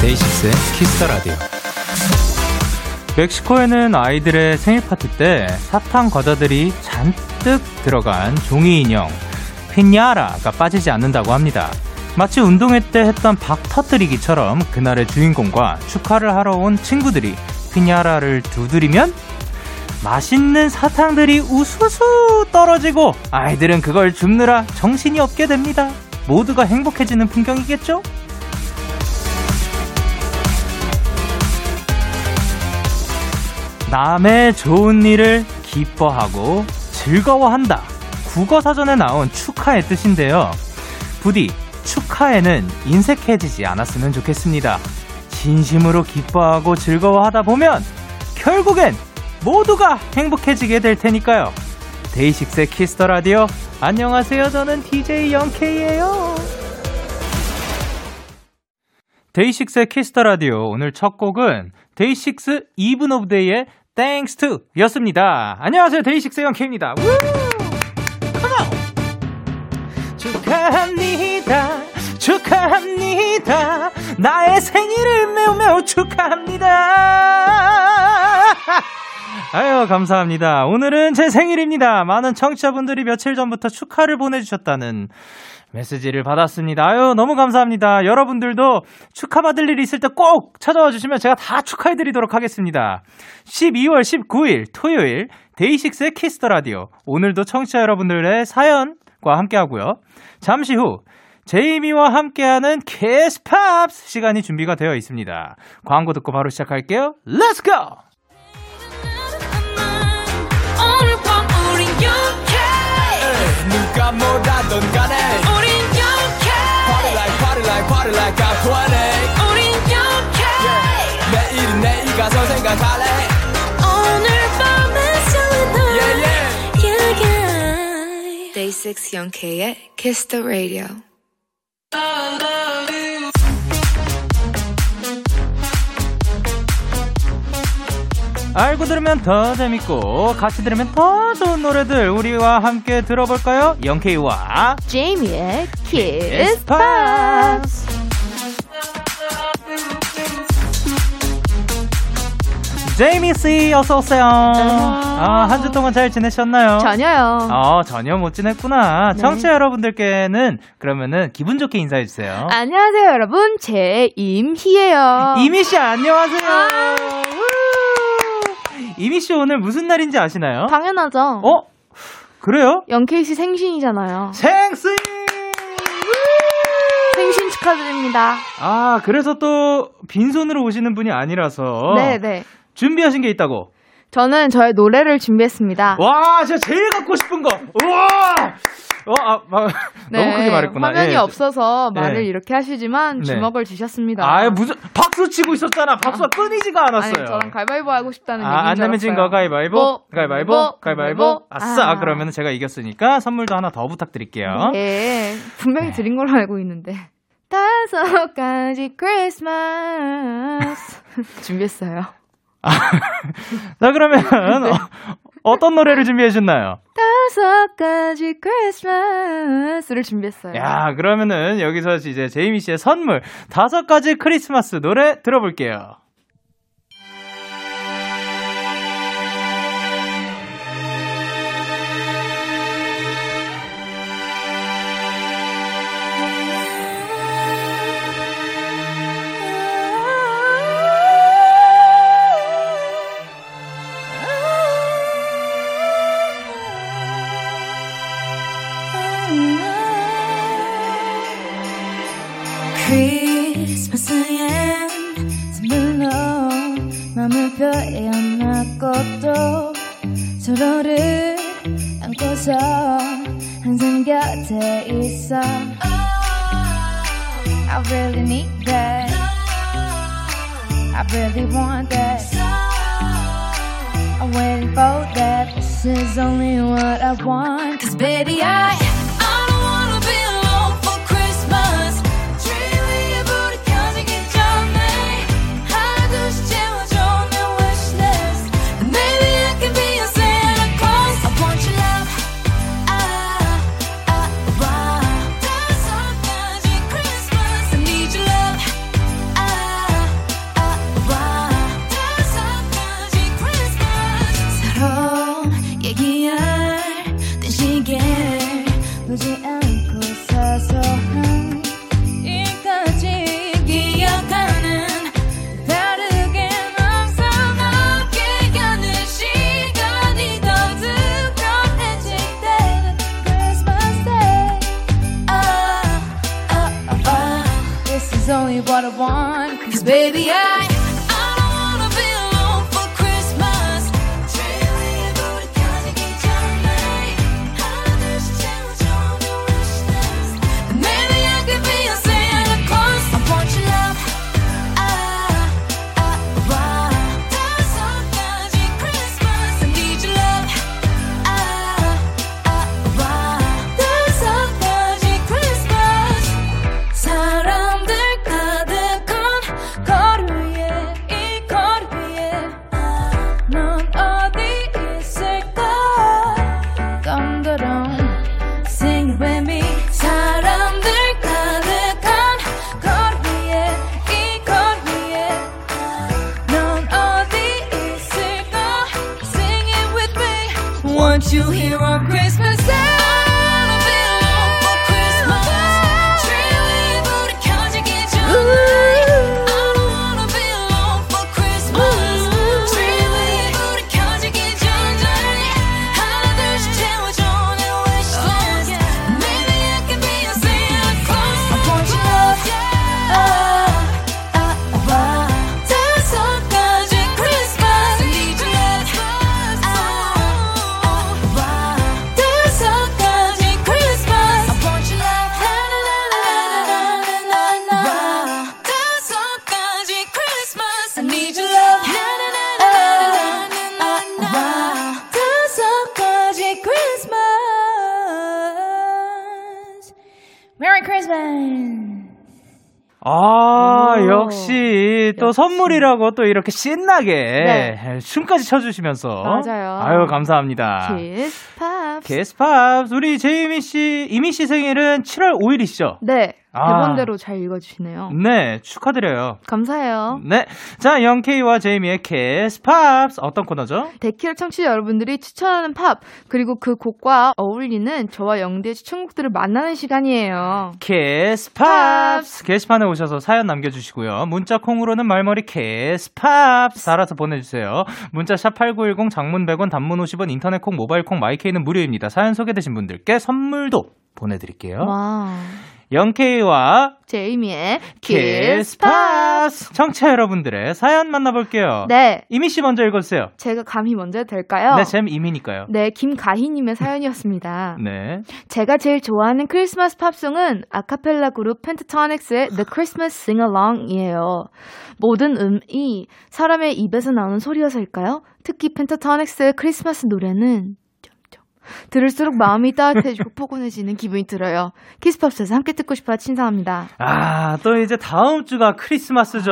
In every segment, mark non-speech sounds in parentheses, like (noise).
데이식스의 키스 더 라디오. 멕시코에는 아이들의 생일 파티 때 사탕 과자들이 잔뜩 들어간 종이 인형 피냐타가 빠지지 않는다고 합니다. 마치 운동회 때 했던 박 터뜨리기처럼 그날의 주인공과 축하를 하러 온 친구들이 피냐타를 두드리면 맛있는 사탕들이 우수수 떨어지고 아이들은 그걸 줍느라 정신이 없게 됩니다. 모두가 행복해지는 풍경이겠죠? 남의 좋은 일을 기뻐하고 즐거워한다. 국어사전에 나온 축하의 뜻인데요. 부디 축하에는 인색해지지 않았으면 좋겠습니다. 진심으로 기뻐하고 즐거워하다 보면 결국엔 모두가 행복해지게 될 테니까요. 데이식스의 키스 더 라디오. 안녕하세요. 저는 DJ 영케이예요. 데이식스의 키스 더 라디오. 오늘 첫 곡은 데이식스 이븐 오브 데이의 Thanks to 였습니다. 안녕하세요. 데이식스 영케이입니다. 축하합니다. 축하합니다. 나의 생일을 매우 매우 축하합니다. 아유, 감사합니다. 오늘은 제 생일입니다. 많은 청취자분들이 며칠 전부터 축하를 보내주셨다는 메시지를 받았습니다. 아유, 너무 감사합니다. 여러분들도 축하받을 일이 있을 때 꼭 찾아와 주시면 제가 다 축하해 드리도록 하겠습니다. 12월 19일 토요일 데이식스의 키스 더 라디오. 오늘도 청취자 여러분들의 사연과 함께 하고요. 잠시 후 제이미와 함께하는 키스 팝스 시간이 준비가 되어 있습니다. 광고 듣고 바로 시작할게요. 렛츠 고! 누가 뭐라던 간에 like party like party like I'm 20 우린 영케 내일은 내일 가서 생각할래 오늘 밤에 설레는 yeah, yeah. yeah, yeah. Day 6 영케의 Kiss the Radio 알고 들으면 더 재밌고 같이 들으면 더 좋은 노래들 우리와 함께 들어볼까요? 영케이와 제이미의 키스 팝스 제이미 씨 어서 오세요. 아, 한 주 동안 잘 지내셨나요? 전혀요. 어, 전혀 못 지냈구나. 네. 청취자 여러분들께는 그러면은 기분 좋게 인사해 주세요. 안녕하세요, 여러분. 제 임희예요. 이미 씨 안녕하세요. 우! 이미 씨 오늘 무슨 날인지 아시나요? 당연하죠. 어? 그래요? 영케이 씨 생신이잖아요. 생스! 생신 축하드립니다. 아, 그래서 또 빈손으로 오시는 분이 아니라서 네, 네. 준비하신 게 있다고. 저는 저의 노래를 준비했습니다. 와, 제가 제일 갖고 싶은 거. 우와! 어, 아, 마, (laughs) 너무 크게 말했구나. 네, 화면이 예. 없어서 말을 네. 이렇게 하시지만 네. 주먹을 주셨습니다. 아, 무슨 박수 치고 있었잖아. 박수가 끊이지가 않았어요. 아니, 저랑 가위바위보 하고 싶다는 아, 얘기인 안줄 알았어요. 거 가위바위보? 뭐, 가위바위보? 뭐, 가위바위보? 아싸! 아. 그러면 제가 이겼으니까 선물도 하나 더 부탁드릴게요. 예, 분명히 네. 드린 걸로 알고 있는데. 다섯 가지 크리스마스 (laughs) 준비했어요. (laughs) 자, 그러면 어, 떤 노래를 준비해 주셨나요? 다섯 가지 크리스마스를 준비했어요. 야, 그러면은 여기서 이제 제이미 씨의 선물 다섯 가지 크리스마스 노래 들어볼게요. 선물이라고 또 이렇게 신나게 네. 춤까지 춰주시면서. 맞아요. 아유, 감사합니다. 키스 팝스. 키스 팝스 우리 제이미 씨, 이미 씨 생일은 7월 5일이시죠? 네. 아. 대본대로 잘 읽어주시네요. 네, 축하드려요. 감사해요. 네. 자, 영케이와 제이미의 키스 팝스 어떤 코너죠? 데키라 청취자 여러분들이 추천하는 팝 그리고 그 곡과 어울리는 저와 영대의 추천곡들을 만나는 시간이에요. 키스 팝스 게시판에 오셔서 사연 남겨주시고요. 문자 콩으로는 말머리 키스 팝스 달아서 보내주세요. 문자 샵8910 장문 100원 단문 50원 인터넷 콩 모바일 콩 마이케이는 무료입니다. 사연 소개되신 분들께 선물도 보내드릴게요. 와. 영케이와 제이미의 키스 팝. 팝스 청취자 여러분들의 사연 만나볼게요. 네. 이미 씨 먼저 읽어주세요. 제가 감히 먼저 될까요? 네, 제 이미니까요. 네, 김가희님의 사연이었습니다. (laughs) 네. 제가 제일 좋아하는 크리스마스 팝송은 아카펠라 그룹 펜타토닉스의 The Christmas Sing Along이에요. 모든 음이 사람의 입에서 나오는 소리여서일까요? 특히 펜타토닉스의 크리스마스 노래는 들을수록 마음이 따뜻해지고 (laughs) 포근해지는 기분이 들어요. 키스팝스에서 함께 듣고 싶어요. 친사합니다. 아, 또 이제 다음 주가 크리스마스죠.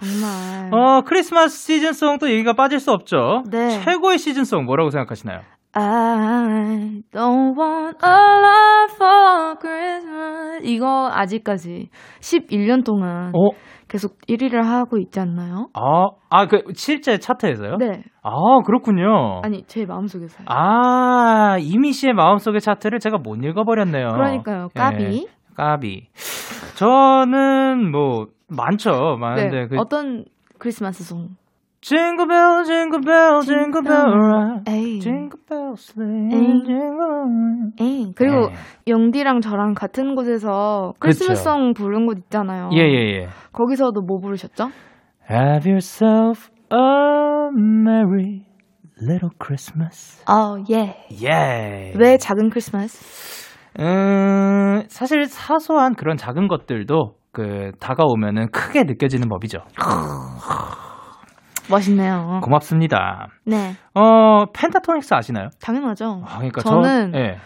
정말. 어, 크리스마스 시즌송 또 얘기가 빠질 수 없죠. 네. 최고의 시즌송 뭐라고 생각하시나요? I don't want a lot for Christmas. 이거 아직까지 11년 동안 어? 계속 1위를 하고 있지 않나요? 아, 아, 그, 실제 차트에서요? 네. 아, 그렇군요. 아니, 제 마음속에서요. 아, 이미 씨의 마음속의 차트를 제가 못 읽어버렸네요. 그러니까요. 까비. 예, 까비. 저는 뭐, 많죠. 많은데. 네. 그, 어떤 크리스마스 송? Jingle bell, jingle bell, jingle bell rock. 에이. Jingle bells swing, 에이. jingle. 에이. 그리고 네. 영디랑 저랑 같은 곳에서 크리스마스송 부른 곳 있잖아요. 예, 예, 예. 거기서도 뭐 부르셨죠? Have yourself a merry little Christmas. 어, 예. 예. 왜 작은 크리스마스? 음, 사실 사소한 그런 작은 것들도 그 다가오면은 크게 느껴지는 법이죠. 멋있네요. 고맙습니다. 네, 어, 펜타토닉스 아시나요? 당연하죠. 아, 그러니까 저는 저, 예.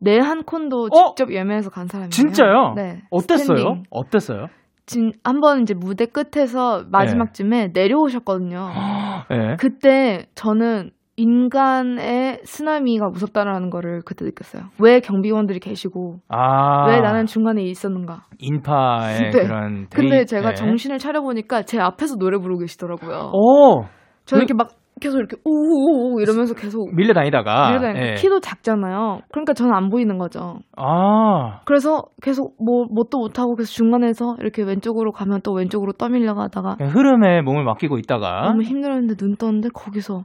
내한 콘도 어? 직접 예매해서 간 사람이에요. 진짜요? 네. 어땠어요? 스탠딩. 어땠어요? 진, 한번 이제 무대 끝에서 마지막쯤에 내려오셨거든요. (gasps) 예. 그때 저는 인간의 쓰나미가 무섭다라는 거를 그때 느꼈어요. 왜 경비원들이 계시고 아. 왜 나는 중간에 있었는가. 인파의 네. 그런 (laughs) 근데 데이- 제가 예. 정신을 차려보니까 제 앞에서 노래 부르고 계시더라고요. 오! 저 그- 이렇게 막 계속 이렇게 우우우 이러면서 계속 밀려 다니다가 밀려 다니까 예. 키도 작잖아요. 그러니까 저는 안 보이는 거죠. 아. 그래서 계속 뭐 뭣도 못 하고 계속 중간에서 이렇게 왼쪽으로 가면 또 왼쪽으로 떠밀려 가다가 흐름에 몸을 맡기고 있다가 너무 힘들었는데 눈 떴는데 거기서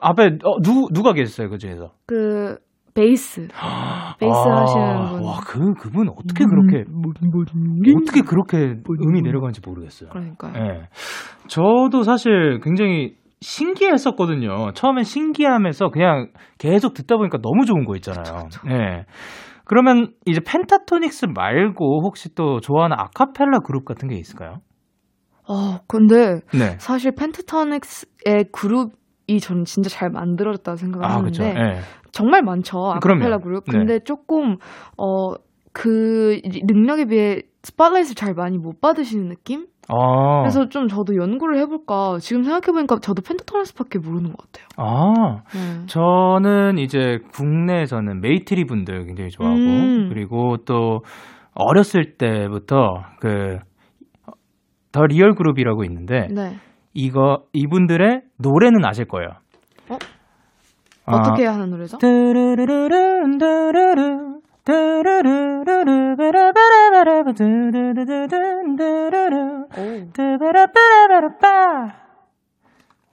앞에 어, 누 누가 계셨어요 그 중에서? 그 베이스 (gasps) 베이스 아, 하시는 분 와, 그 그분 어떻게 그렇게 어떻게 그렇게 음이 내려가는지 모르겠어요. 그러니까요. 예. 저도 사실 굉장히 신기했었거든요. 처음엔 신기하면서 그냥 계속 듣다 보니까 너무 좋은 거 있잖아요. (laughs) 예. 그러면 이제 펜타토닉스 말고 혹시 또 좋아하는 아카펠라 그룹 같은 게 있을까요? 어 근데 네. 사실 펜타토닉스의 그룹 이 저는 진짜 잘 만들어졌다고 생각을 아, 그렇죠. 하는데 예. 정말 많죠 아카펠라. 그룹. 네. 근데 조금 어 그 능력에 비해 spotlight를 잘 많이 못 받으시는 느낌? 아. 그래서 좀 저도 연구를 해볼까. 지금 생각해보니까 저도 펜타토닉스밖에 모르는 것 같아요. 아. 네. 저는 이제 국내에서는 메이트리 분들 굉장히 좋아하고 음. 그리고 또 어렸을 때부터 그 더 리얼 그룹이라고 있는데 네. 이거 이분들의 노래는 아실 거예요. 어? 아, 어떻게 하는 노래죠?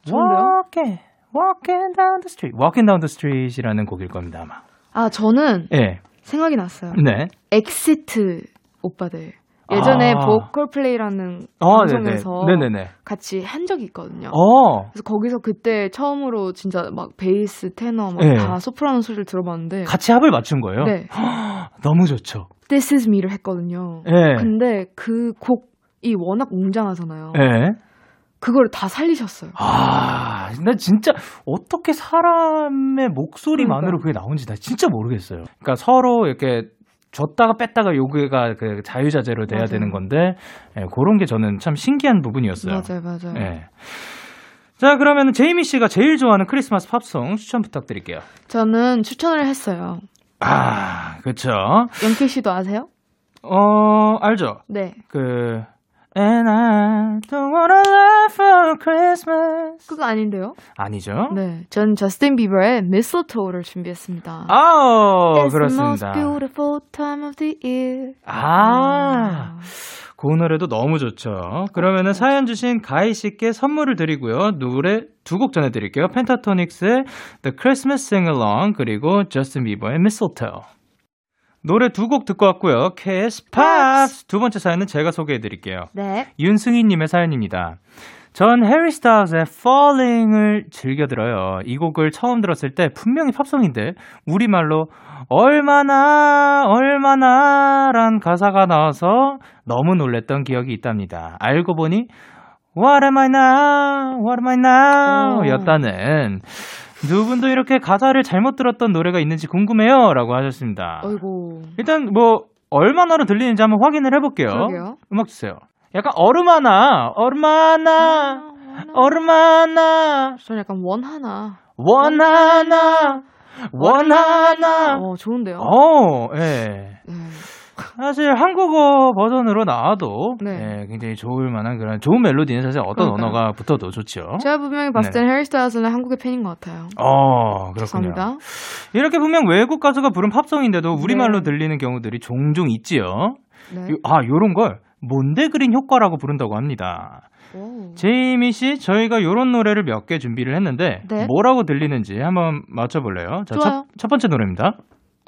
Walking, walking down the street. Walking down the street이라는 곡일 겁니다 아마. 아, 저는 예, 생각이 났어요. 네. 엑시트 오빠들. 예전에 아. 보컬 플레이라는 어, 방송에서 네네. 같이 한 적이 있거든요. 어, 그래서 거기서 그때 처음으로 진짜 막 베이스, 테너 막 네. 다 소프라노 소리를 들어봤는데 같이 합을 맞춘 거예요. 네. 너무 좋죠. This is me를 했거든요. 예, 근데 그 곡이 워낙 웅장하잖아요. 예. 그걸 다 살리셨어요. 아, 나 진짜 어떻게 사람의 목소리만으로 그게 나온지 나 진짜 모르겠어요. 그러니까 서로 이렇게 줬다가 뺐다가 요구가 그 자유자재로 돼야 맞아요. 되는 건데 예, 그런 게 저는 참 신기한 부분이었어요. 맞아요, 맞아요. 예. 자, 그러면 제이미 씨가 제일 좋아하는 크리스마스 팝송 추천 부탁드릴게요. 저는 추천을 했어요. 아, 그쵸. 영케 씨도 아세요? 어, 알죠? 네. 그, And I don't wanna love for Christmas. 그거 아닌데요? 아니죠? 네. 전 저스틴 비버의 Mistletoe를 준비했습니다. 아우, It's the 그렇습니다. most beautiful time of the year. 아, 그 노래도 너무 좋죠. 그러면은 사연 주신 가희 씨께 선물을 드리고요. 노래 두 곡 전해드릴게요. 펜타토닉스의 The Christmas Sing Along 그리고 저스틴 비버의 Mistletoe. 노래 두 곡 듣고 왔고요. 키스 팝스 두 번째 사연은 제가 소개해 드릴게요. 네. 윤승희 님의 사연입니다. 전 해리 스타일즈의 Falling을 즐겨 들어요. 이 곡을 처음 들었을 때 분명히 팝송인데 우리말로 얼마나 얼마나란 가사가 나와서 너무 놀랬던 기억이 있답니다. 알고 보니 What am I now? What am I now? 오. 였다는 두 분도 이렇게 가사를 잘못 들었던 노래가 있는지 궁금해요. 라고 하셨습니다. 어이고. 일단 뭐 얼마나로 들리는지 한번 확인을 해볼게요. 그러게요. 음악 주세요. 약간 얼마나 얼마나 얼마나 저는 약간 원 하나. 원하나 원하나 어, 좋은데요? 어, 예. 네. 사실 한국어 버전으로 나와도 네. 예, 굉장히 좋을 만한 그런 좋은 멜로디는 사실 어떤 그러니까요. 언어가 붙어도 좋죠. 제가 분명히 봤을 네. 때는 해리 스타일즈는 한국의 팬인 것 같아요. 어, 그렇군요. 감사합니다. 이렇게 분명 외국 가수가 부른 팝송인데도 우리말로 네. 들리는 경우들이 종종 있지요. 네. 요- 아, 요런 걸 몬데 그린 효과라고 부른다고 합니다. 오. 제이미 씨, 저희가 요런 노래를 몇 개 준비를 했는데 네. 뭐라고 들리는지 한번 맞춰볼래요? 자, 좋아요. 첫, 첫 번째 노래입니다.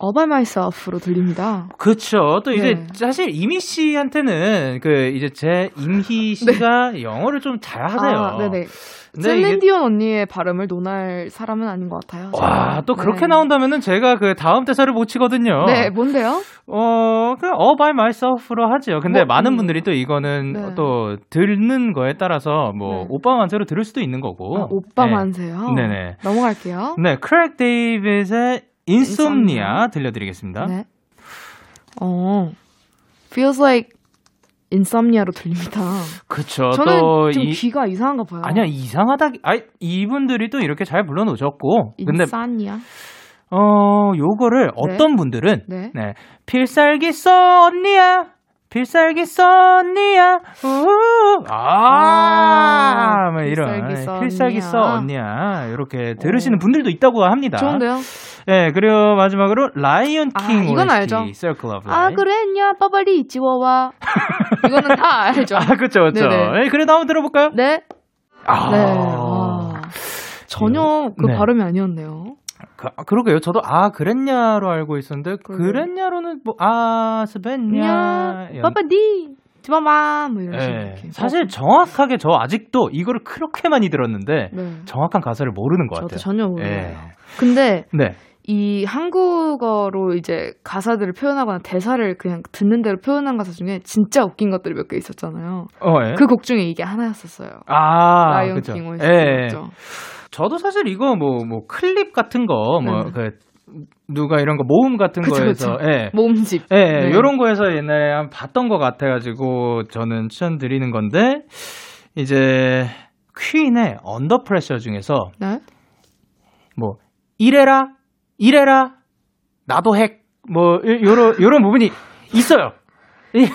All by myself로 들립니다. 그쵸. 또 이제 네. 사실 이미 씨한테는 그 이제 제 임희 씨가 영어를 좀 잘하세요. 아, 네네. 근데 이게- 셀린디온 언니의 발음을 논할 사람은 아닌 것 같아요. 와. 또 그렇게 네. 나온다면은 제가 그 다음 대사를 못 치거든요. 네, 뭔데요? 어, 그냥 all by myself로 하죠. 근데 뭐, 많은 음. 분들이 또 이거는 네. 또 듣는 거에 따라서 뭐 네. 오빠 만세로 들을 수도 있는 거고. 아, 오빠 네. 만세요. 네네. 넘어갈게요. 네, 크레이그 데이빗의 Insomnia. 들려드리겠습니다. 네. 어, feels like insomnia로 들립니다. 그쵸. 저는 또좀 이, 귀가 이상한가 봐요. 아니야 이상하다. 아이 이분들이 또 이렇게 잘 불러놓으셨고, 인산이야. 어 요거를 어떤 분들은 네. 네 필살기 써 언니야. 필살기 써 언니야. 우우. 아, 아, 뭐 이런 필살기 써 필살기 써 언니야. 이렇게 들으시는 분들도 있다고 합니다. 좋은데요? 네, 그리고 마지막으로 라이온 아, 킹 이건 OST, 알죠. Circle of 아 Life. 그랬냐 빠바리 지워와. 이거는 다 알죠. (laughs) 아, 그쵸, 그쵸. 네네. 네, 그래도 한번 들어볼까요? 네. 아, 네. 아, 전혀 그 네. 발음이 아니었네요. 그, 그러게요. 저도 아 그랬냐로 알고 있었는데. 그랬냐로는 뭐아 스벤냐. 냐 빠바디 지워와 뭐 이런 식으로. 예. 이렇게. 사실 정확하게 저 아직도 이거를 그렇게 많이 들었는데 네. 정확한 가사를 모르는 것 같아요. 전혀 몰라요. 예. 근데 네. 이 한국어로 이제 가사들을 표현하거나 대사를 그냥 듣는 대로 표현한 가사 중에 진짜 웃긴 것들이 몇 개 있었잖아요. 어, 예. 그곡 중에 이게 하나였었어요. 아, 라이온 그쵸. 킹. OST였죠. 저도 사실 이거 뭐, 뭐, 클립 같은 거, 뭐, 네. 그, 누가 이런 거 모음 같은 그쵸, 거에서, 그쵸. 예. 모음집. 예, 예, 네. 요런 거에서 옛날에 한 봤던 것 같아가지고 저는 추천드리는 건데, 이제, 퀸의 언더 프레셔 중에서, 네? 뭐, 이래라, 이래라, 나도 핵, 뭐, 요- 요런, 요런 부분이 있어요. 이-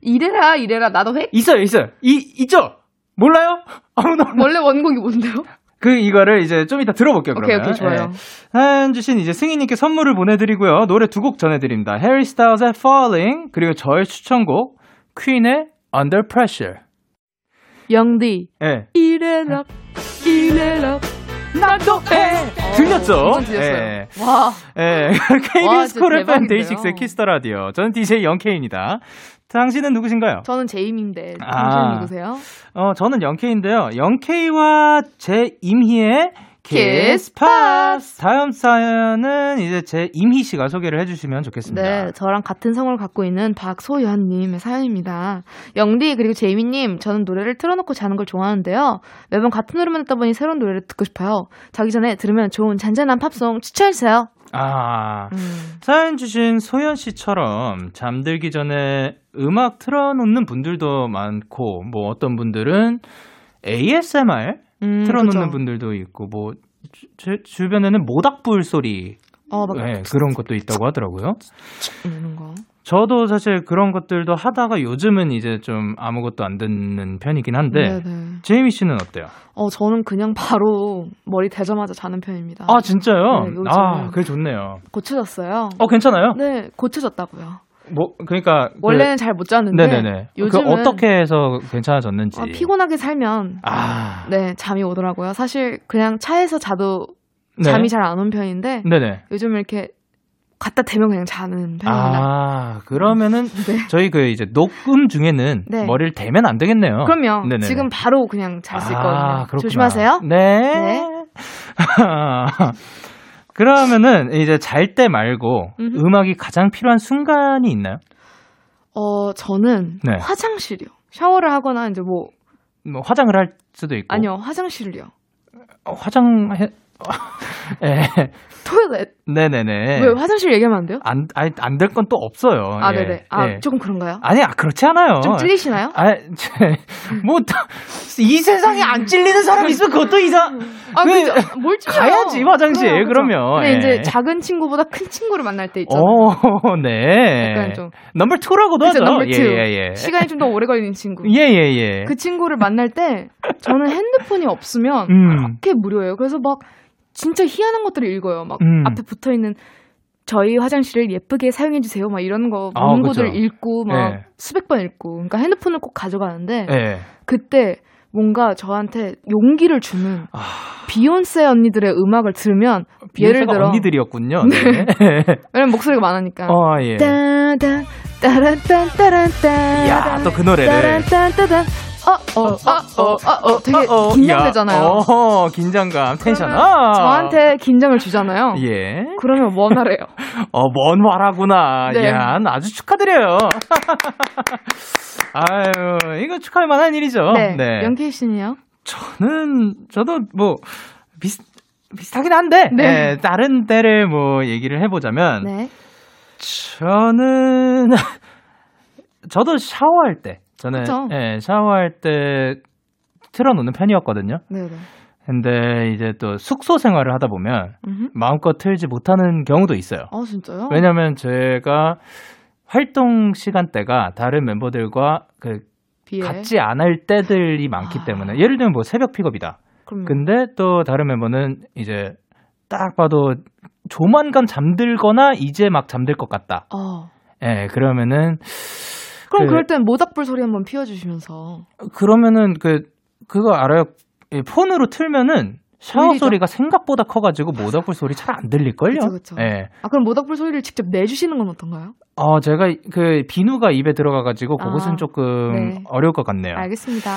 이래라 이래라 나도 해? 있어요, 있어요. 이, 있죠? 몰라요? (laughs) 아무나. 원래 원곡이 뭔데요? 그, 이거를 이제 좀 이따 들어볼게요, 그러면. 오케이 좋아요. 예. 사연 주신 이제 승희님께 선물을 보내드리고요. 노래 두 곡 전해드립니다. 해리 스타일즈의 Falling, 그리고 저의 추천곡, 퀸의 Under Pressure. 영디 예. 이래라 이래라 나도 해! 들렸죠? 들렸어요. 예. 와 예. (laughs) 와, KBS FM 대박인데요. 데이식스의 키스 더 라디오. 저는 DJ 영케이입니다. 당신은 누구신가요? 저는 제이미인데 아. 당신 누구세요? 어, 저는 영케이인데요. 영케이와 제이미의 키스 키스 팝스. 다음 사연은 이제 제이미 씨가 소개를 해주시면 좋겠습니다. 네, 저랑 같은 성을 갖고 있는 박소연님의 사연입니다. 영디 그리고 제이미님, 저는 노래를 틀어놓고 자는 걸 좋아하는데요. 매번 같은 노래만 듣다 보니 새로운 노래를 듣고 싶어요. 자기 전에 들으면 좋은 잔잔한 팝송 추천해주세요. 아, 음, 사연 주신 소연 씨처럼 잠들기 전에 음악 틀어놓는 분들도 많고, 뭐 어떤 분들은 ASMR 음, 틀어놓는 그죠. 분들도 있고, 뭐 주, 주- 주변에는 모닥불 소리 어, 막 네, 그런 것도 있다고 하더라고요. 이러는 거. 저도 사실 그런 것들도 하다가 요즘은 이제 좀 아무것도 안 듣는 편이긴 한데 네네. 제이미 씨는 어때요? 어, 저는 그냥 바로 머리 대자마자 자는 편입니다. 아 진짜요? 네. 아 그게 좋네요. 고쳐졌어요. 어 괜찮아요? 네, 고쳐졌다고요. 뭐 그러니까 그- 원래는 잘못 잤는데 네네네. 요즘은 그 어떻게 해서 괜찮아졌는지. 아, 피곤하게 살면 아 네 잠이 오더라고요. 사실 그냥 차에서 자도 네. 잠이 잘 안 온 편인데 네네. 요즘 이렇게 갖다 대면 그냥 자는 편입니다. 아 그러면은 (laughs) 네. 저희 그 이제 녹음 중에는 네. 머리를 대면 안 되겠네요. 그럼요. 네네네. 지금 바로 그냥 잘수 있거든요. 아, 그렇구나. 조심하세요. 네. (laughs) (laughs) 그러면은 이제 잘 때 말고 음흠. 음악이 가장 필요한 순간이 있나요? 어 저는 네. 화장실이요. 샤워를 하거나 이제 뭐 뭐 화장을 할 수도 있고. 아니요 화장실을요. 어, 화장해. 예. 토일렛. 네네네. 왜 화장실 얘기하면 안 돼요? 안, 안될 건 또 없어요. 아 예. 네네. 아 예. 조금 그런가요? 아니야, 그렇지 않아요. 좀 찔리시나요? 아, 제, 뭐, 다- 이 세상에 안 찔리는 사람 있으면 그것도 이상. 아, 그, 그죠. 뭘 찔려요? 가야지, 화장실. 그래요. 그러면. 근데 예. 이제 작은 친구보다 큰 친구를 만날 때 있잖아요. 오, 네. 약간 좀 number two라고도 그죠, 하죠. Number two. 예, 예, 예. 시간이 좀 더 오래 걸리는 친구. 예, 예, 예. 그 친구를 만날 때 저는 핸드폰이 없으면 음. 그렇게 무료예요. 그래서 막 진짜 희한한 것들을 읽어요. 막 음. 앞에 붙어 있는 저희 화장실을 예쁘게 사용해 주세요. 막 이런 거 아, 문구들 그죠. 읽고 막 예. 수백 번 읽고. 그러니까 핸드폰을 꼭 가져가는데 예. 그때 뭔가 저한테 용기를 주는 아. 비욘세 언니들의 음악을 들으면 예를 들어 언니들이었군요. 네. (laughs) 왜냐면 목소리가 많으니까 어, 예. 따단 따란딴 따란딴 야, 또 그 노래를. 따란딴 어 어 어 어 어 되게 어, 어, 긴장되잖아요. 야, 어, 긴장감, 텐션. 아. 저한테 긴장을 주잖아요. 예. 그러면 원하래요. 어, 먼 와라구나. 네. 야, 아주 축하드려요. (laughs) 아유, 이거 축하할 만한 일이죠. 네. 영케이 씨는요? 저는, 저도 뭐, 비슷, 비슷하긴 한데, 네. 예, 다른 때를 뭐 얘기를 해보자면, 네. 저는, (laughs) 저도 샤워할 때, 저는, 그쵸. 예, 샤워할 때 틀어놓는 편이었거든요. 네네. 근데 이제 또 숙소 생활을 하다 보면 음흠. 마음껏 틀지 못하는 경우도 있어요. 아 진짜요? 왜냐면 제가 활동 시간대가 다른 멤버들과 그 비에. 같지 않을 때들이 많기 아. 때문에 예를 들면 뭐 새벽 픽업이다. 그럼 근데 또 다른 멤버는 이제 딱 봐도 조만간 잠들거나 이제 막 잠들 것 같다. 어. 예, 그러면은 그럼 그- 그... 럴 땐 모닥불 소리 한번 피워주시면서 그러면은 그 그거 알아요? 이 폰으로 틀면은 샤워 들리죠? 소리가 생각보다 커가지고 모닥불 소리 잘 안 들릴걸요? 그쵸, 그쵸. 예. 아 그럼 모닥불 소리를 직접 내주시는 건 어떤가요? 어, 제가 그 비누가 입에 들어가가지고 그것은 아, 조금 네. 어려울 것 같네요. 알겠습니다.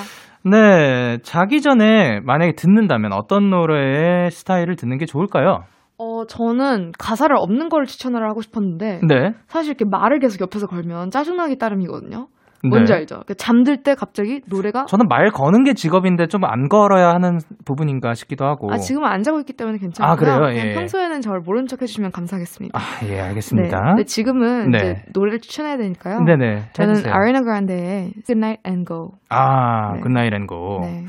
네, 자기 전에 만약에 듣는다면 어떤 노래의 스타일을 듣는 게 좋을까요? 어 저는 가사를 없는 걸 추천을 하고 싶었는데 네. 사실 이렇게 말을 계속 옆에서 걸면 짜증나기 따름이거든요. 뭔지 네. 알죠? 그 잠들 때 갑자기 노래가 저는 말 거는 게 직업인데 좀 안 걸어야 하는 부분인가 싶기도 하고. 아 지금은 안 자고 있기 때문에 괜찮아요. 아, 그래요? 그냥 예. 평소에는 저를 모른 척 해주시면 감사하겠습니다. 아, 예, 네. 알겠습니다. 근데 지금은 네. 이제 노래를 추천해야 되니까요. 네네. 저는. 아리나 그란데의 Good Night and Go. 아, 네. Good night and go. 네.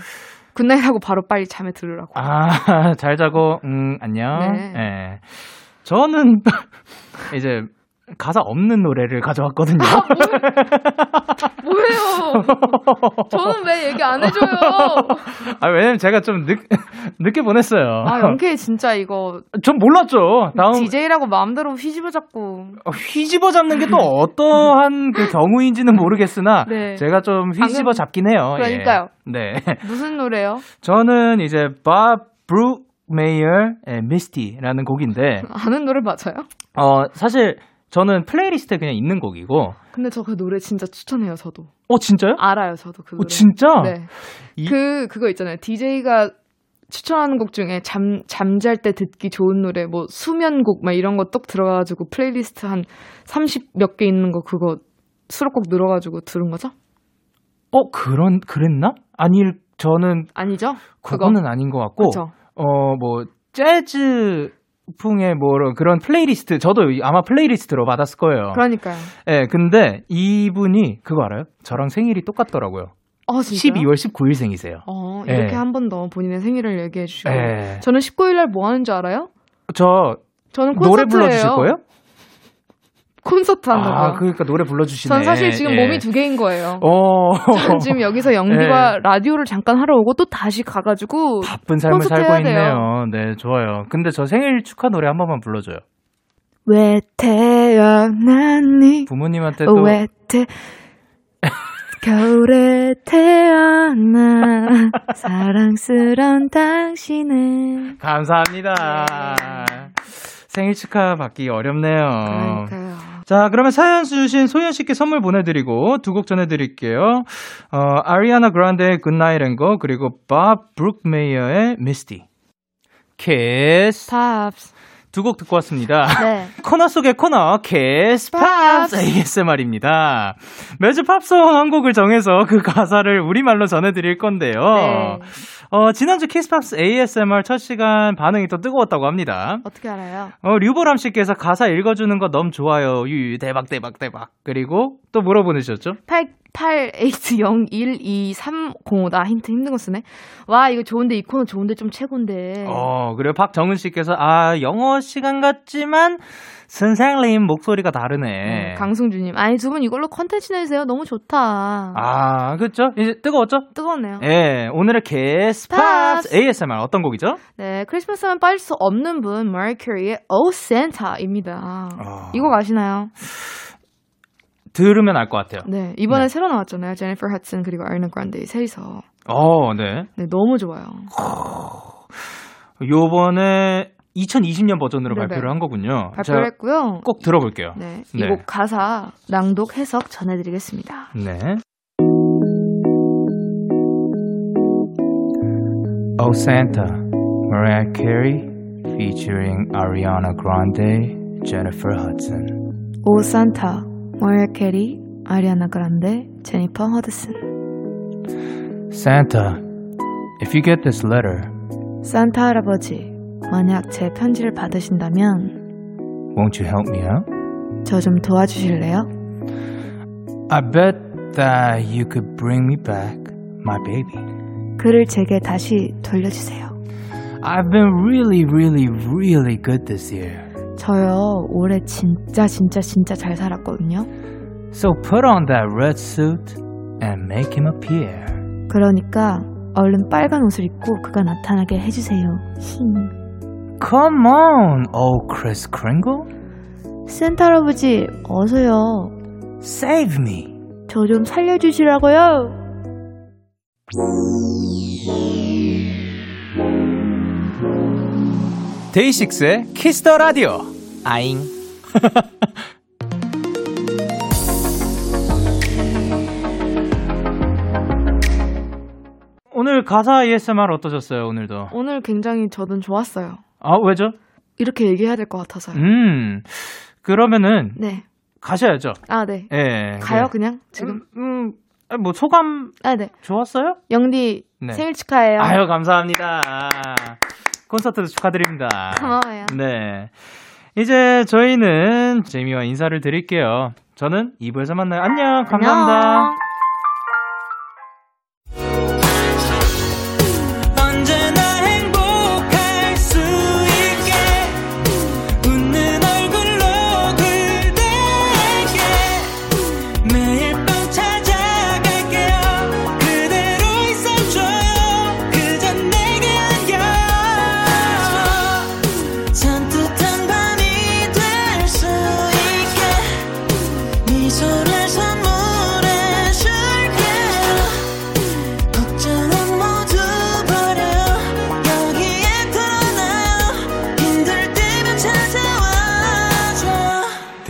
Good night 하고 바로 빨리 잠에 들으라고. 아, 잘 자고, 음, 안녕. 네. 예. 저는 (laughs) 이제 가사 없는 노래를 가져왔거든요. 뭐예요? (laughs) 저는 왜 얘기 안 해줘요? 아, 왜냐면 제가 좀 늦, 늦게 보냈어요. 아, 영케이 진짜 이거 전 몰랐죠. 다음 DJ라고 마음대로 휘집어 잡고. 어, 휘집어 잡는 게 또 어떠한 그 경우인지는 모르겠으나 네. 제가 좀 휘집어 방금- 잡긴 해요. 예. 그러니까요. 네. 무슨 노래요? 저는 이제 밥 브룩마이어의 Misty라는 곡인데 아는 노래 맞아요? 어 사실 저는 playlist에 그냥 있는 곡이고 근데 저 그 노래 진짜 추천해요, 저도. 어 진짜요? 알아요, 저도 그 노래. 어 진짜? 네. 이- 그, 그거 있잖아요. DJ가 추천하는 곡 중에 잠, 잠잘 때 듣기 좋은 노래, 뭐, 수면곡, 막 이런 거 똑 들어가가지고 플레이리스트 한 30 몇 개 있는 거 그거 수록곡 늘어가지고 들은 거죠? 어 그런 그랬나? 아니 저는 아니죠? 그거는 아닌 것 같고 그쵸. 어 뭐 재즈 풍의 뭐 그런 플레이리스트 저도 아마 playlist로 받았을 거예요. 그러니까요. 예, 근데 이분이 그거 알아요? 저랑 생일이 똑같더라고요. 어, 진짜요? 12월 19일생이세요. 어, 예. 이렇게 한번 더 본인의 생일을 얘기해 주시고. 예. 저는 19일 날 뭐 하는 줄 알아요? 저 저는 노래 콘서트예요. 불러 주실 거예요? 콘서트 한다고요. 아, 그러니까 노래 불러주시네. 전 사실 지금 예. 몸이 두 개인 거예요. 어. 전 지금 여기서 영디와 (laughs) 라디오를 잠깐 하러 오고 또 다시 가가지고 바쁜 삶을 살고 해야 돼요. 있네요. 네, 좋아요. 근데 저 생일 축하 노래 한 번만 불러줘요. 왜 태어났니? 부모님한테 또왜 태... (laughs) 겨울에 태어나 사랑스런 당신은 감사합니다. 생일 축하 받기 어렵네요. 자, 그러면 사연 주신 소연 씨께 선물 보내드리고 두 곡 전해드릴게요. 어, 아리아나 그란데의 and Go 그리고 밥 브룩마이어의 Misty. Kiss Pops 두 곡 듣고 왔습니다. 네. (laughs) 코너 속의 코너 Kiss Pops ASMR입니다. 매주 팝송 한 곡을 정해서 그 가사를 우리말로 전해드릴 건데요. 네. 어, 지난주 키스팝스 ASMR 첫 시간 반응이 또 뜨거웠다고 합니다. 어떻게 알아요? 어, 류보람 씨께서 가사 읽어주는 거 너무 좋아요. 유유, 대박, 대박, 대박. 그리고 또 뭐라 보내셨죠? 88801230나 힌트 힘든 거 쓰네. 와 이거 좋은데 이 코너 좋은데 좀 최고인데. 어, 그리고 박정은 씨께서, 아, 영어 시간 같지만, 선생님 목소리가 다르네. 음, 강승주님, 아니 두 분 이걸로 컨텐츠 내세요. 너무 좋다. 아, 그렇죠? 이제 뜨거웠죠? 뜨거웠네요. 예, 오늘의 게스팝스 ASMR 어떤 곡이죠? 네, 크리스마스만 빠질 수 없는 분, 머큐리의 Oh Santa입니다. 아. 이거 아시나요? 들으면 알 것 같아요. 네, 이번에 네. 새로 나왔잖아요. 제니퍼 핫슨 그리고 아리나 그란데 셋이서. 어, 네. 네, 너무 좋아요. 요번에 2020년 버전으로 네네. 발표를 한 거군요. 발표를 했고요. 꼭 들어볼게요. 네, 네. 이곡 가사 낭독 해석 전해드리겠습니다. 네. Oh Santa, Mariah Carey featuring Ariana Grande, Jennifer Hudson. 오산 타, 머리아 캐리, 아리아나 그란데, 제니퍼 허드슨. Santa, if you get this letter, 산타 할아버지, 만약 제 편지를 받으신다면 won't you help me out? 저 좀 도와주실래요? I bet that you could bring me back my baby. 글을 제게 다시 돌려주세요. I've been really, really, really good this year. 저요, 올해 진짜 진짜 진짜 잘 살았거든요. So put on that red suit and make him appear. 그러니까 얼른 빨간 옷을 입고 그가 나타나게 해주세요. 힝. Come on, old Kris Kringle. 산타 할아버지, 어서요. Save me. 저 좀 살려주시라고요. 데이식스의 Kiss the Radio. 아잉. (laughs) 오늘 가사 ASMR 어떠셨어요, 오늘도? 오늘 굉장히 저는 좋았어요. 아, 왜죠? 이렇게 얘기해야 될 것 같아서요. 음, 그러면은 네. 가셔야죠. 아, 네. 예. 가요, 네. 그냥? 지금? 음, 음, 아, 뭐 소감 아, 네. 좋았어요? 영디, 네. 생일 축하해요. 아유, 감사합니다. 콘서트도 축하드립니다. 고마워요. 네. 이제 저희는 재미와 인사를 드릴게요. 저는 2부에서 만나요. 안녕. 감사합니다. 안녕.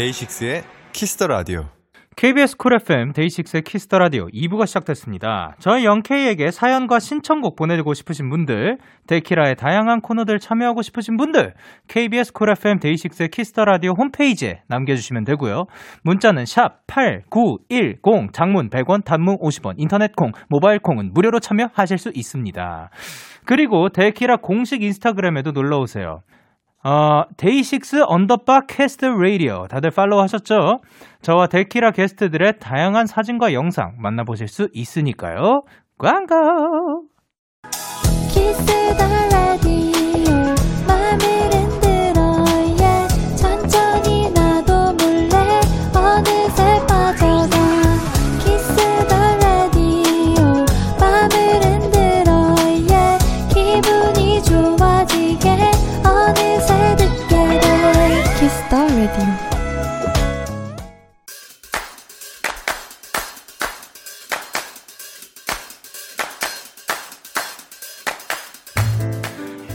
데이식스의 Kiss the Radio. KBS Cool FM 데이식스의 Kiss the Radio 2부가 시작됐습니다. 저희 영케이에게 사연과 신청곡 보내고 싶으신 분들, 데키라의 다양한 코너들 참여하고 싶으신 분들, KBS Cool FM 데이식스의 Kiss the Radio 홈페이지에 남겨주시면 되고요. 문자는 샵 8910, 장문 100원, 단문 50원, 인터넷 콩, 모바일 콩은 무료로 참여하실 수 있습니다. 그리고 데키라 공식 인스타그램에도 놀러 오세요. 어, 데이식스 underbar Kiss the Radio 다들 팔로우 하셨죠? 저와 데키라 게스트들의 다양한 사진과 영상 만나보실 수 있으니까요. 광고! Kiss the Ra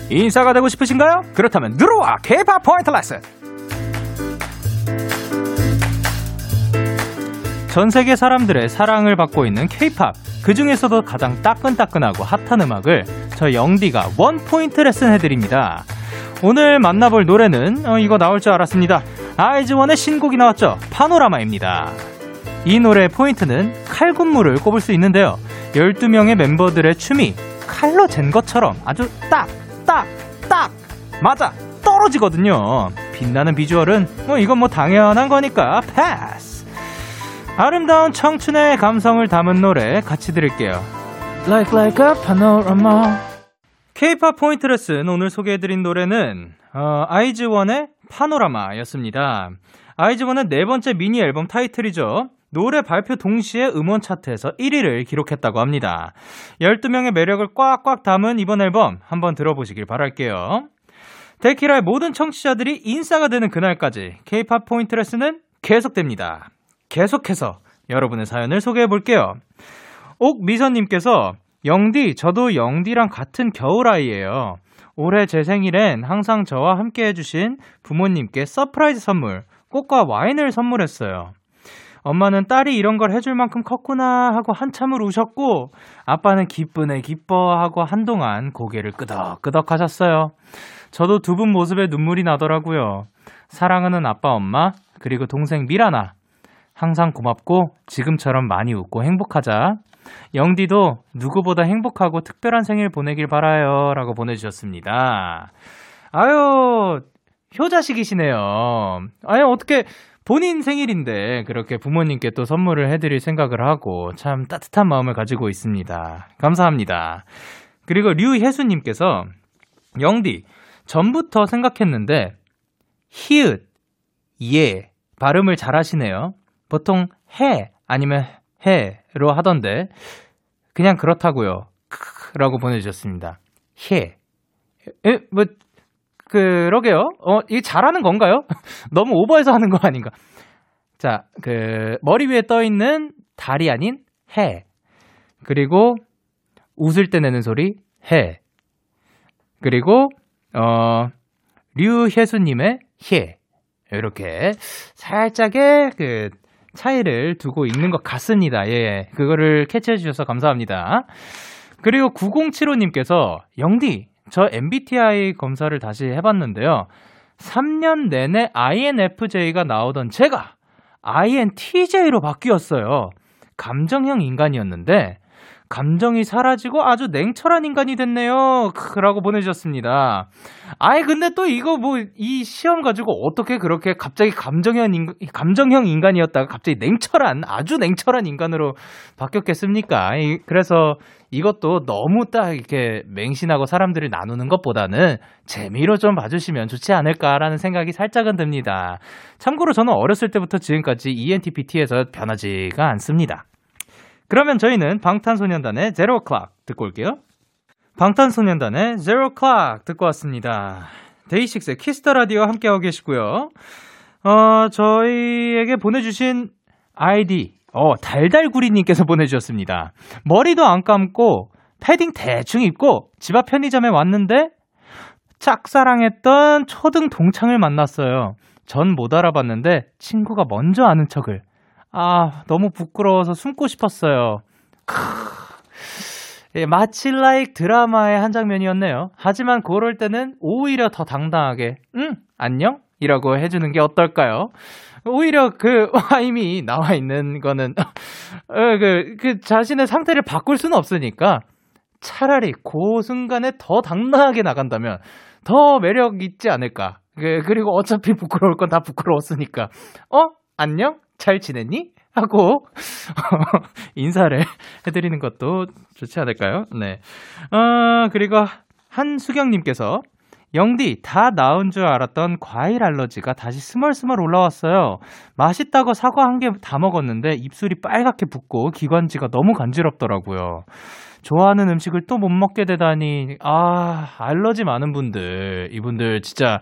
인싸가 되고 싶으신가요? 그렇다면 들어와 K-pop 포인트 레슨! 전 세계 사람들의 사랑을 받고 있는 K-pop 그 중에서도 가장 따끈따끈하고 핫한 음악을 저 영디가 one point lesson 해드립니다. 오늘 만나볼 노래는 어, 이거 나올 줄 알았습니다. 아이즈원의 신곡이 나왔죠. 파노라마입니다. 이 노래의 포인트는 칼군무를 꼽을 수 있는데요. 12명의 멤버들의 춤이 칼로 잰 것처럼 아주 딱, 딱, 딱, 맞아, 떨어지거든요. 빛나는 비주얼은 뭐 이건 뭐 당연한 거니까 패스. 아름다운 청춘의 감성을 담은 노래 같이 들을게요. Like like a panorama. K-pop 포인트 레슨 오늘 소개해드린 노래는 어, 아이즈원의 파노라마였습니다. 아이즈원은 네 번째 미니 앨범 타이틀이죠. 노래 발표 동시에 음원 차트에서 1위를 기록했다고 합니다. 12명의 매력을 꽉꽉 담은 이번 앨범 한번 들어보시길 바랄게요. 데키라의 모든 청취자들이 인싸가 되는 그날까지 K-pop 포인트 레슨은 계속됩니다. 계속해서 여러분의 사연을 소개해 볼게요. 옥미선님께서 영디, 저도 영디랑 같은 겨울아이예요. 올해 제 생일엔 항상 저와 함께 해주신 부모님께 서프라이즈 선물, 꽃과 와인을 선물했어요. 엄마는 딸이 이런 걸 해줄 만큼 컸구나 하고 한참을 우셨고, 아빠는 기쁘네 기뻐하고 한동안 고개를 끄덕끄덕 하셨어요. 저도 두 분 모습에 눈물이 나더라고요. 사랑하는 아빠, 엄마, 그리고 동생 미라나. 항상 고맙고 지금처럼 많이 웃고 행복하자. 영디도 누구보다 행복하고 특별한 생일 보내길 바라요. 라고 보내주셨습니다. 아유, 효자식이시네요. 아유, 어떻게 본인 생일인데 그렇게 부모님께 또 선물을 해드릴 생각을 하고 참 따뜻한 마음을 가지고 있습니다. 감사합니다. 그리고 류혜수님께서 영디, 전부터 생각했는데 히읗, 예 발음을 잘 하시네요. 보통 해 아니면 해로 하던데 그냥 그렇다고요. 크라고 보내주셨습니다. 해. 에, 뭐 그러게요. 어, 이게 잘하는 건가요? (laughs) 너무 오버해서 하는 거 아닌가? 자, 그 머리 위에 떠 있는 달이 아닌 해. 그리고 웃을 때 내는 소리 해. 그리고 어 류혜수 님의 해. 이렇게 살짝의 그 차이를 두고 있는 것 같습니다. 예. 그거를 캐치해 주셔서 감사합니다. 그리고 9075님께서 영디, 저 MBTI 검사를 다시 해봤는데요. 3년 내내 INFJ가 나오던 제가 INTJ로 바뀌었어요. 감정형 인간이었는데, 감정이 사라지고 아주 냉철한 인간이 됐네요. 라고 보내주셨습니다. 아이, 근데 또 이거 뭐, 이 시험 가지고 어떻게 그렇게 갑자기 감정형, 인간, 감정형 인간이었다가 갑자기 냉철한, 아주 냉철한 인간으로 바뀌었겠습니까? 이- 그래서 이것도 너무 딱 이렇게 맹신하고 사람들을 나누는 것보다는 재미로 좀 봐주시면 좋지 않을까라는 생각이 살짝은 듭니다. 참고로 저는 어렸을 때부터 지금까지 ENTP에서 변하지가 않습니다. 그러면 저희는 방탄소년단의 Zero O'Clock 듣고 올게요. 방탄소년단의 Zero O'Clock 듣고 왔습니다. 데이식스의 Kiss the Radio 함께하고 계시고요. 어, 저희에게 보내주신 아이디, 어, 달달구리님께서 보내주셨습니다. 머리도 안 감고 패딩 대충 입고 집 앞 편의점에 왔는데 짝사랑했던 초등 동창을 만났어요. 전 못 알아봤는데 친구가 먼저 아는 척을. 아, 너무 부끄러워서 숨고 싶었어요. 크. 예, 마치 라이크 드라마의 한 장면이었네요. 하지만 그럴 때는 오히려 더 당당하게, 응, 안녕? 이라고 해주는 게 어떨까요? 오히려 그 와임이 나와 있는 거는, (laughs) 어, 그, 그 자신의 상태를 바꿀 수는 없으니까 차라리 그 순간에 더 당당하게 나간다면 더 매력 있지 않을까. 그, 그리고 어차피 부끄러울 건 다 부끄러웠으니까. 어? 안녕? 잘 지냈니? 하고 (laughs) 인사를 (laughs) 해드리는 것도 좋지 않을까요? 네. 어, 그리고 한수경님께서 영디 다 나은 줄 알았던 과일 알러지가 다시 스멀스멀 올라왔어요. 맛있다고 사과 한 개 다 먹었는데 입술이 빨갛게 붓고 기관지가 너무 간지럽더라고요. 좋아하는 음식을 또 못 먹게 되다니 아 알러지 많은 분들 이분들 진짜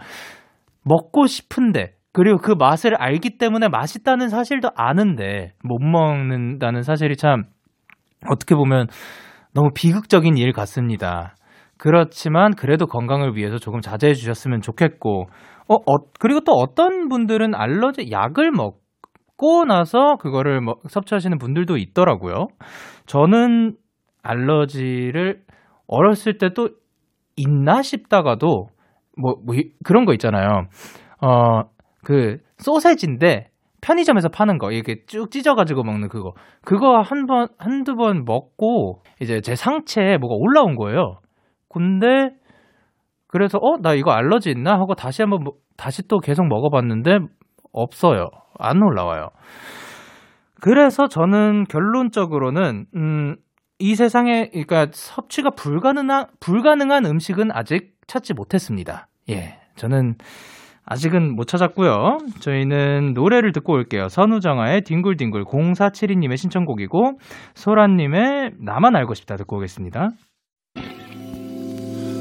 먹고 싶은데 그리고 그 맛을 알기 때문에 맛있다는 사실도 아는데 못 먹는다는 사실이 참 어떻게 보면 너무 비극적인 일 같습니다. 그렇지만 그래도 건강을 위해서 조금 자제해 주셨으면 좋겠고 어, 어 그리고 또 어떤 분들은 알러지 약을 먹고 나서 그거를 뭐, 섭취하시는 분들도 있더라고요. 저는 알러지를 어렸을 때또 있나 싶다가도 뭐, 뭐 이- 그런 거 있잖아요. 어, 그 소세지인데 편의점에서 파는 거 이렇게 쭉 찢어가지고 먹는 그거 그거 한 번 한두 번 먹고 이제 제 상체에 뭐가 올라온 거예요. 근데 그래서 어 나 이거 알러지 있나 하고 다시 한번 먹- 다시 또 계속 먹어봤는데 없어요. 안 올라와요. 그래서 저는 결론적으로는 음, 이 세상에 그러니까 섭취가 불가능한 불가능한 음식은 아직 찾지 못했습니다. 예, 저는 아직은 못 찾았고요. 저희는 노래를 듣고 올게요. 선우정아의 뒹굴뒹굴 0472님의 신청곡이고 소라님의 나만 알고 싶다 듣고 오겠습니다.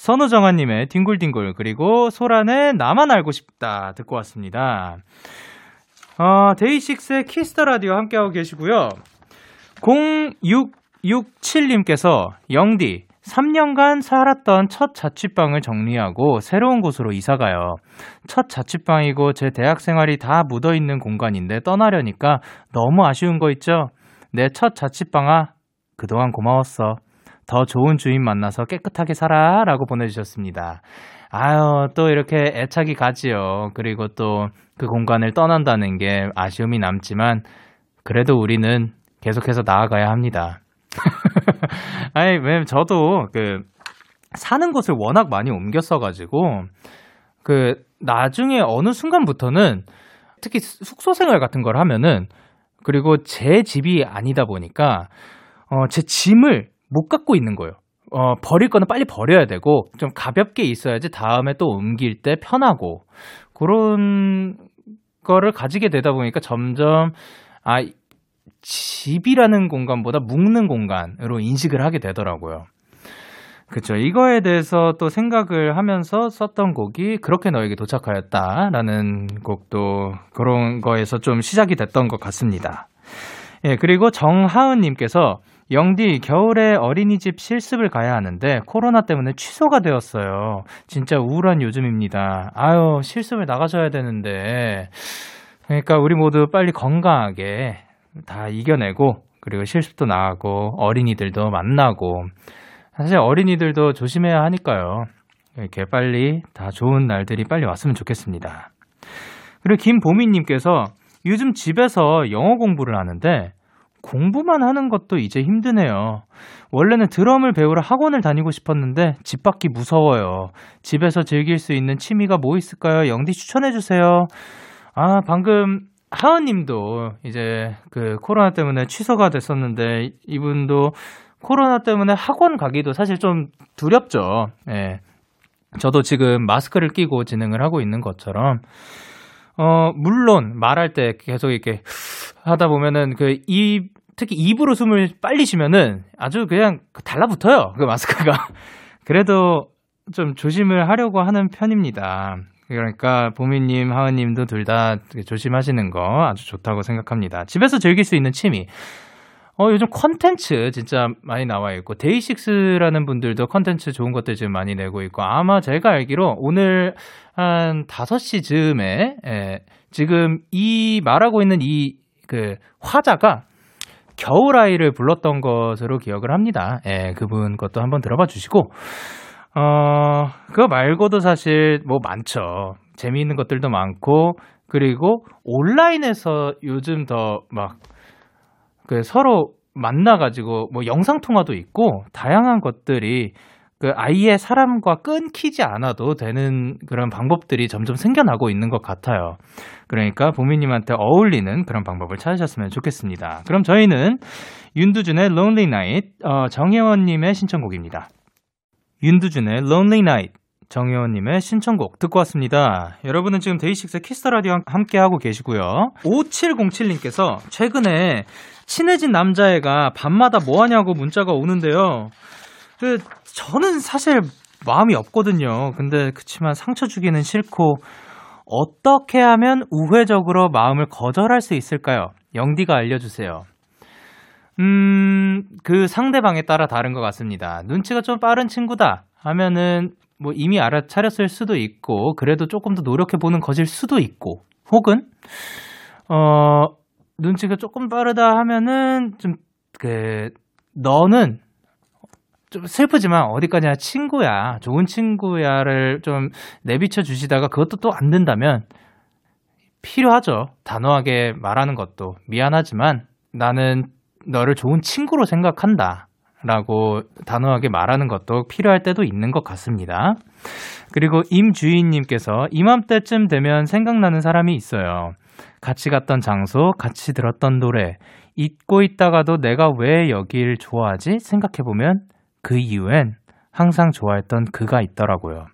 선우정아님의 뒹굴뒹굴 그리고 소란의 나만 알고 싶다 듣고 왔습니다. 어, 데이식스의 Kiss the Radio 함께하고 계시고요. 0667님께서 영디 3년간 살았던 첫 자취방을 정리하고 새로운 곳으로 이사가요. 첫 자취방이고 제 대학 생활이 다 묻어 있는 공간인데 떠나려니까 너무 아쉬운 거 있죠? 내 첫 자취방아, 그동안 고마웠어. 더 좋은 주인 만나서 깨끗하게 살아. 라고 보내주셨습니다. 아유, 또 이렇게 애착이 가지요. 그리고 또 그 공간을 떠난다는 게 아쉬움이 남지만, 그래도 우리는 계속해서 나아가야 합니다. (laughs) 아니, 왜냐면 저도 그, 사는 곳을 워낙 많이 옮겼어가지고, 그, 나중에 어느 순간부터는, 특히 숙소 생활 같은 걸 하면은, 그리고 제 집이 아니다 보니까, 어, 제 짐을 못 갖고 있는 거예요. 어, 버릴 거는 빨리 버려야 되고, 좀 가볍게 있어야지 다음에 또 옮길 때 편하고, 그런 거를 가지게 되다 보니까 점점, 아, 집이라는 공간보다 묵는 공간으로 인식을 하게 되더라고요. 그쵸. 이거에 대해서 또 생각을 하면서 썼던 곡이 그렇게 너에게 도착하였다라는 곡도 그런 거에서 좀 시작이 됐던 것 같습니다. 예, 그리고 정하은님께서 영디, 겨울에 어린이집 실습을 가야 하는데 코로나 때문에 취소가 되었어요. 진짜 우울한 요즘입니다. 아유, 실습을 나가셔야 되는데. 그러니까 우리 모두 빨리 건강하게 다 이겨내고, 그리고 실습도 나가고, 어린이들도 만나고, 사실 어린이들도 조심해야 하니까요. 이렇게 빨리 다 좋은 날들이 빨리 왔으면 좋겠습니다. 그리고 김보미님께서 요즘 집에서 영어 공부를 하는데 공부만 하는 것도 이제 힘드네요. 원래는 드럼을 배우러 학원을 다니고 싶었는데 집 밖이 무서워요. 집에서 즐길 수 있는 취미가 뭐 있을까요? 영디 추천해 주세요. 아, 방금 하은 님도 이제 그 코로나 때문에 취소가 됐었는데 이분도 코로나 때문에 학원 가기도 사실 좀 두렵죠. 예. 저도 지금 마스크를 끼고 진행을 하고 있는 것처럼, 어, 물론 말할 때 계속 이렇게 하다 보면은 그 입, 특히 입으로 숨을 빨리 쉬면은 아주 그냥 달라붙어요. 그 마스크가. (laughs) 그래도 좀 조심을 하려고 하는 편입니다. 그러니까 보미님, 하은님도 둘 다 조심하시는 거 아주 좋다고 생각합니다. 집에서 즐길 수 있는 취미. 어, 요즘 컨텐츠 진짜 많이 나와 있고, 데이식스라는 분들도 컨텐츠 좋은 것들 지금 많이 내고 있고, 아마 제가 알기로 오늘 한 5시 즈음에, 예, 지금 이 말하고 있는 이 그 화자가 겨울아이를 불렀던 것으로 기억을 합니다. 예, 그분 것도 한번 들어봐 주시고, 어, 그거 말고도 사실 뭐 많죠. 재미있는 것들도 많고, 그리고 온라인에서 요즘 더 막, 그 서로 만나가지고 뭐 영상통화도 있고, 다양한 것들이 그 아이의 사람과 끊기지 않아도 되는 그런 방법들이 점점 생겨나고 있는 것 같아요. 그러니까 보미님한테 어울리는 그런 방법을 찾으셨으면 좋겠습니다. 그럼 저희는 윤두준의 Lonely Night, 어, 정혜원님의 신청곡입니다. 윤두준의 Lonely Night, 정혜원님의 신청곡 듣고 왔습니다. 여러분은 지금 데이식스 키스터라디오 함께하고 계시고요. 5707님께서 최근에 친해진 남자애가 밤마다 뭐하냐고 문자가 오는데요. 그 저는 사실 마음이 없거든요. 근데 그치만 상처 주기는 싫고 어떻게 하면 우회적으로 마음을 거절할 수 있을까요? 영디가 알려주세요. 음, 그 상대방에 따라 다른 것 같습니다. 눈치가 좀 빠른 친구다 하면은 뭐 이미 알아차렸을 수도 있고, 그래도 조금 더 노력해보는 것일 수도 있고, 혹은, 어, 눈치가 조금 빠르다 하면은 좀, 그, 너는 좀 슬프지만 어디까지나 친구야, 좋은 친구야를 좀 내비쳐 주시다가 그것도 또 안 된다면 필요하죠. 단호하게 말하는 것도 미안하지만 나는 너를 좋은 친구로 생각한다. 라고 단호하게 말하는 것도 필요할 때도 있는 것 같습니다. 그리고 임주인님께서 이맘때쯤 되면 생각나는 사람이 있어요. 같이 갔던 장소, 같이 들었던 노래, 잊고 있다가도 내가 왜 여길 좋아하지? 생각해보면 그 이유엔 항상 좋아했던 그가 있더라고요.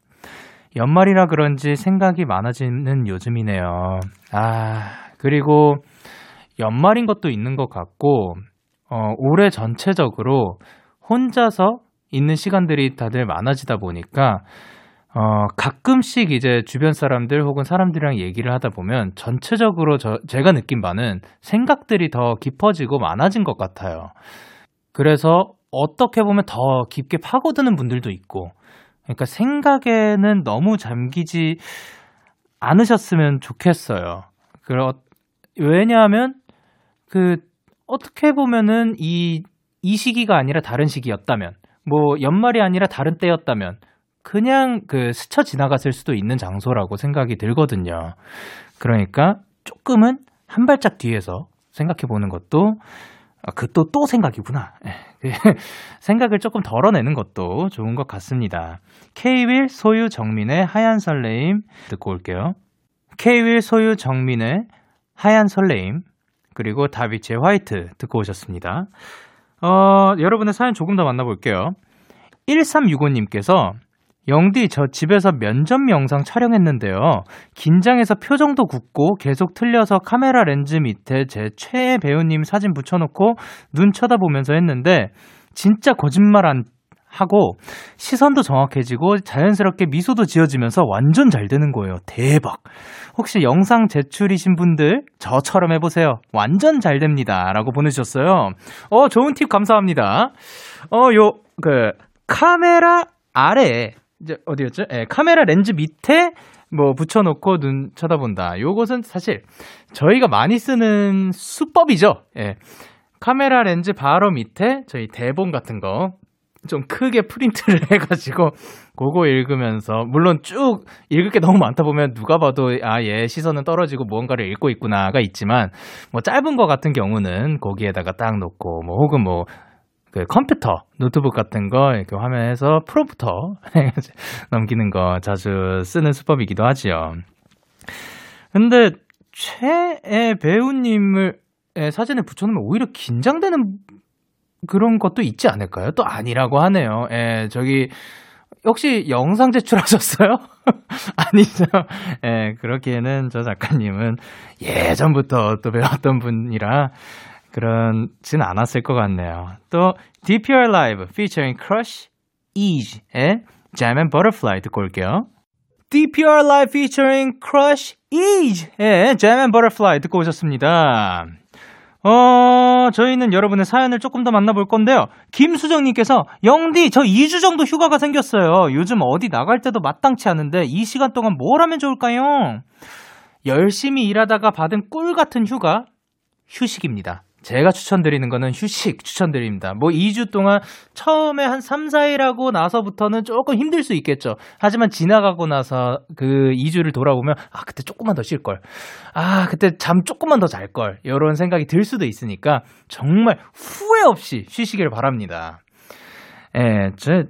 연말이라 그런지 생각이 많아지는 요즘이네요. 아, 그리고 연말인 것도 있는 것 같고, 어, 올해 전체적으로 혼자서 있는 시간들이 다들 많아지다 보니까, 어, 가끔씩 이제 주변 사람들 혹은 사람들이랑 얘기를 하다 보면 전체적으로 저, 제가 느낀 바는 생각들이 더 깊어지고 많아진 것 같아요. 그래서 어떻게 보면 더 깊게 파고드는 분들도 있고, 그러니까 생각에는 너무 잠기지 않으셨으면 좋겠어요. 그러, 왜냐하면, 그, 어떻게 보면은 이, 이 시기가 아니라 다른 시기였다면, 뭐, 연말이 아니라 다른 때였다면, 그냥 그 스쳐 지나갔을 수도 있는 장소라고 생각이 들거든요. 그러니까 조금은 한 발짝 뒤에서 생각해 보는 것도 아, 그또 또 생각이구나. 예, 그 (laughs) 생각을 조금 덜어내는 것도 좋은 것 같습니다. K-윌 소유 정민의 하얀 설레임 듣고 올게요. K-윌 소유 정민의 하얀 설레임 그리고 다비치의 화이트 듣고 오셨습니다. 어, 여러분의 사연 조금 더 만나볼게요. 1365님께서 영디, 저 집에서 면접 영상 촬영했는데요. 긴장해서 표정도 굳고 계속 틀려서 카메라 렌즈 밑에 제 최애 배우님 사진 붙여놓고 눈 쳐다보면서 했는데, 진짜 거짓말 안 하고, 시선도 정확해지고, 자연스럽게 미소도 지어지면서 완전 잘 되는 거예요. 대박. 혹시 영상 제출이신 분들, 저처럼 해보세요. 완전 잘 됩니다. 라고 보내주셨어요. 어, 좋은 팁 감사합니다. 어, 요, 그, 카메라 아래에, 이제 어디였죠? 예, 카메라 렌즈 밑에 뭐 붙여놓고 눈 쳐다본다. 요것은 사실 저희가 많이 쓰는 수법이죠. 예. 카메라 렌즈 바로 밑에 저희 대본 같은 거 좀 크게 프린트를 (laughs) 해가지고 그거 읽으면서 물론 쭉 읽을 게 너무 많다 보면 누가 봐도 아 얘 시선은 떨어지고 무언가를 읽고 있구나가 있지만 뭐 짧은 거 같은 경우는 거기에다가 딱 놓고 뭐 혹은 뭐 그 컴퓨터, 노트북 같은 거 이렇게 화면에서 프롬프터 (laughs) 넘기는 거 자주 쓰는 수법이기도 하지요. 근데 최애 배우님을 의 사진에 붙여놓으면 오히려 긴장되는 그런 것도 있지 않을까요? 또 아니라고 하네요. 예, 저기 혹시 영상 제출하셨어요? (laughs) 아니죠. 예, 그렇기에는 저 작가님은 예전부터 또 배웠던 분이라 그런진 않았을 것 같네요. 또 DPR Live featuring Crush Ease의 Jam and Butterfly 듣고 올게요. DPR Live featuring Crush Ease의 Jam and Butterfly 듣고 오셨습니다. 어, 저희는 여러분의 사연을 조금 더 만나볼 건데요. 김수정님께서, 영디, 저 2주 정도 휴가가 생겼어요. 요즘 어디 나갈 때도 마땅치 않은데, 이 시간 동안 뭘 하면 좋을까요? 열심히 일하다가 받은 꿀 같은 휴가, 휴식입니다. 제가 추천드리는 거는 휴식 추천드립니다. 뭐 2주 동안 처음에 한 3, 4일 하고 나서부터는 조금 힘들 수 있겠죠. 하지만 지나가고 나서 그 2주를 돌아보면 아, 그때 조금만 더 쉴 걸. 아, 그때 잠 조금만 더 잘 걸. 이런 생각이 들 수도 있으니까 정말 후회 없이 쉬시길 바랍니다. 예, 제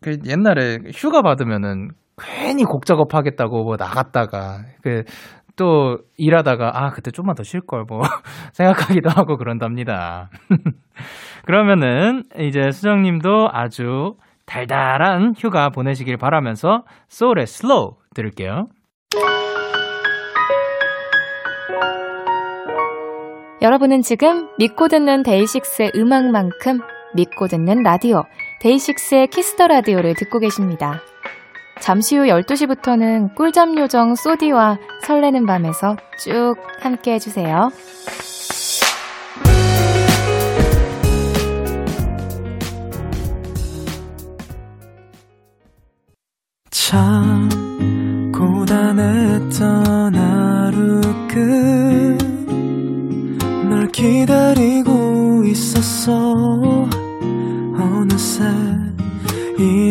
그 옛날에 휴가 받으면은 괜히 곡 작업하겠다고 뭐 나갔다가 그 또 일하다가 아 그때 좀만 더 쉴 걸 뭐 (laughs) 생각하기도 하고 그런답니다. (laughs) 그러면은 이제 수정님도 아주 달달한 휴가 보내시길 바라면서 SOLE의 Slow 들을게요. 여러분은 지금 믿고 듣는 DAY6의 음악만큼 믿고 듣는 라디오 DAY6의 Kiss the Radio를 듣고 계십니다. 잠시 후 12시부터는 꿀잠 요정 소디와 설레는 밤에서 쭉 함께 해주세요. 참 고단했던 하루 끝널 기다리고 있었어 어느새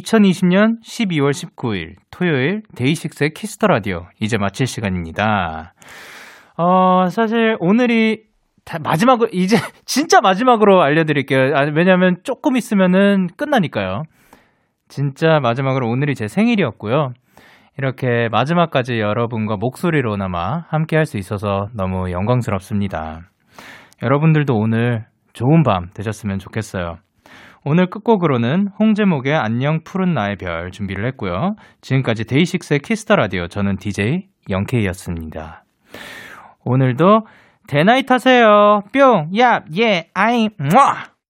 2020년 12월 19일 토요일 DAY6의 Kiss the Radio 이제 마칠 시간입니다. 어, 사실 오늘이 다 마지막으로 이제 (laughs) 진짜 마지막으로 알려드릴게요. 아, 왜냐하면 조금 있으면은 끝나니까요. 진짜 마지막으로 오늘이 제 생일이었고요. 이렇게 마지막까지 여러분과 목소리로나마 함께 할 수 있어서 너무 영광스럽습니다. 여러분들도 오늘 좋은 밤 되셨으면 좋겠어요. 오늘 끝곡으로는 홍제목의 안녕 푸른 나의 별 준비를 했고요. 지금까지 DAY6의 Kiss the Radio 저는 DJ Young K였습니다. 오늘도 Day night 하세요. 뿅, 야, 예, 아잉, 므아!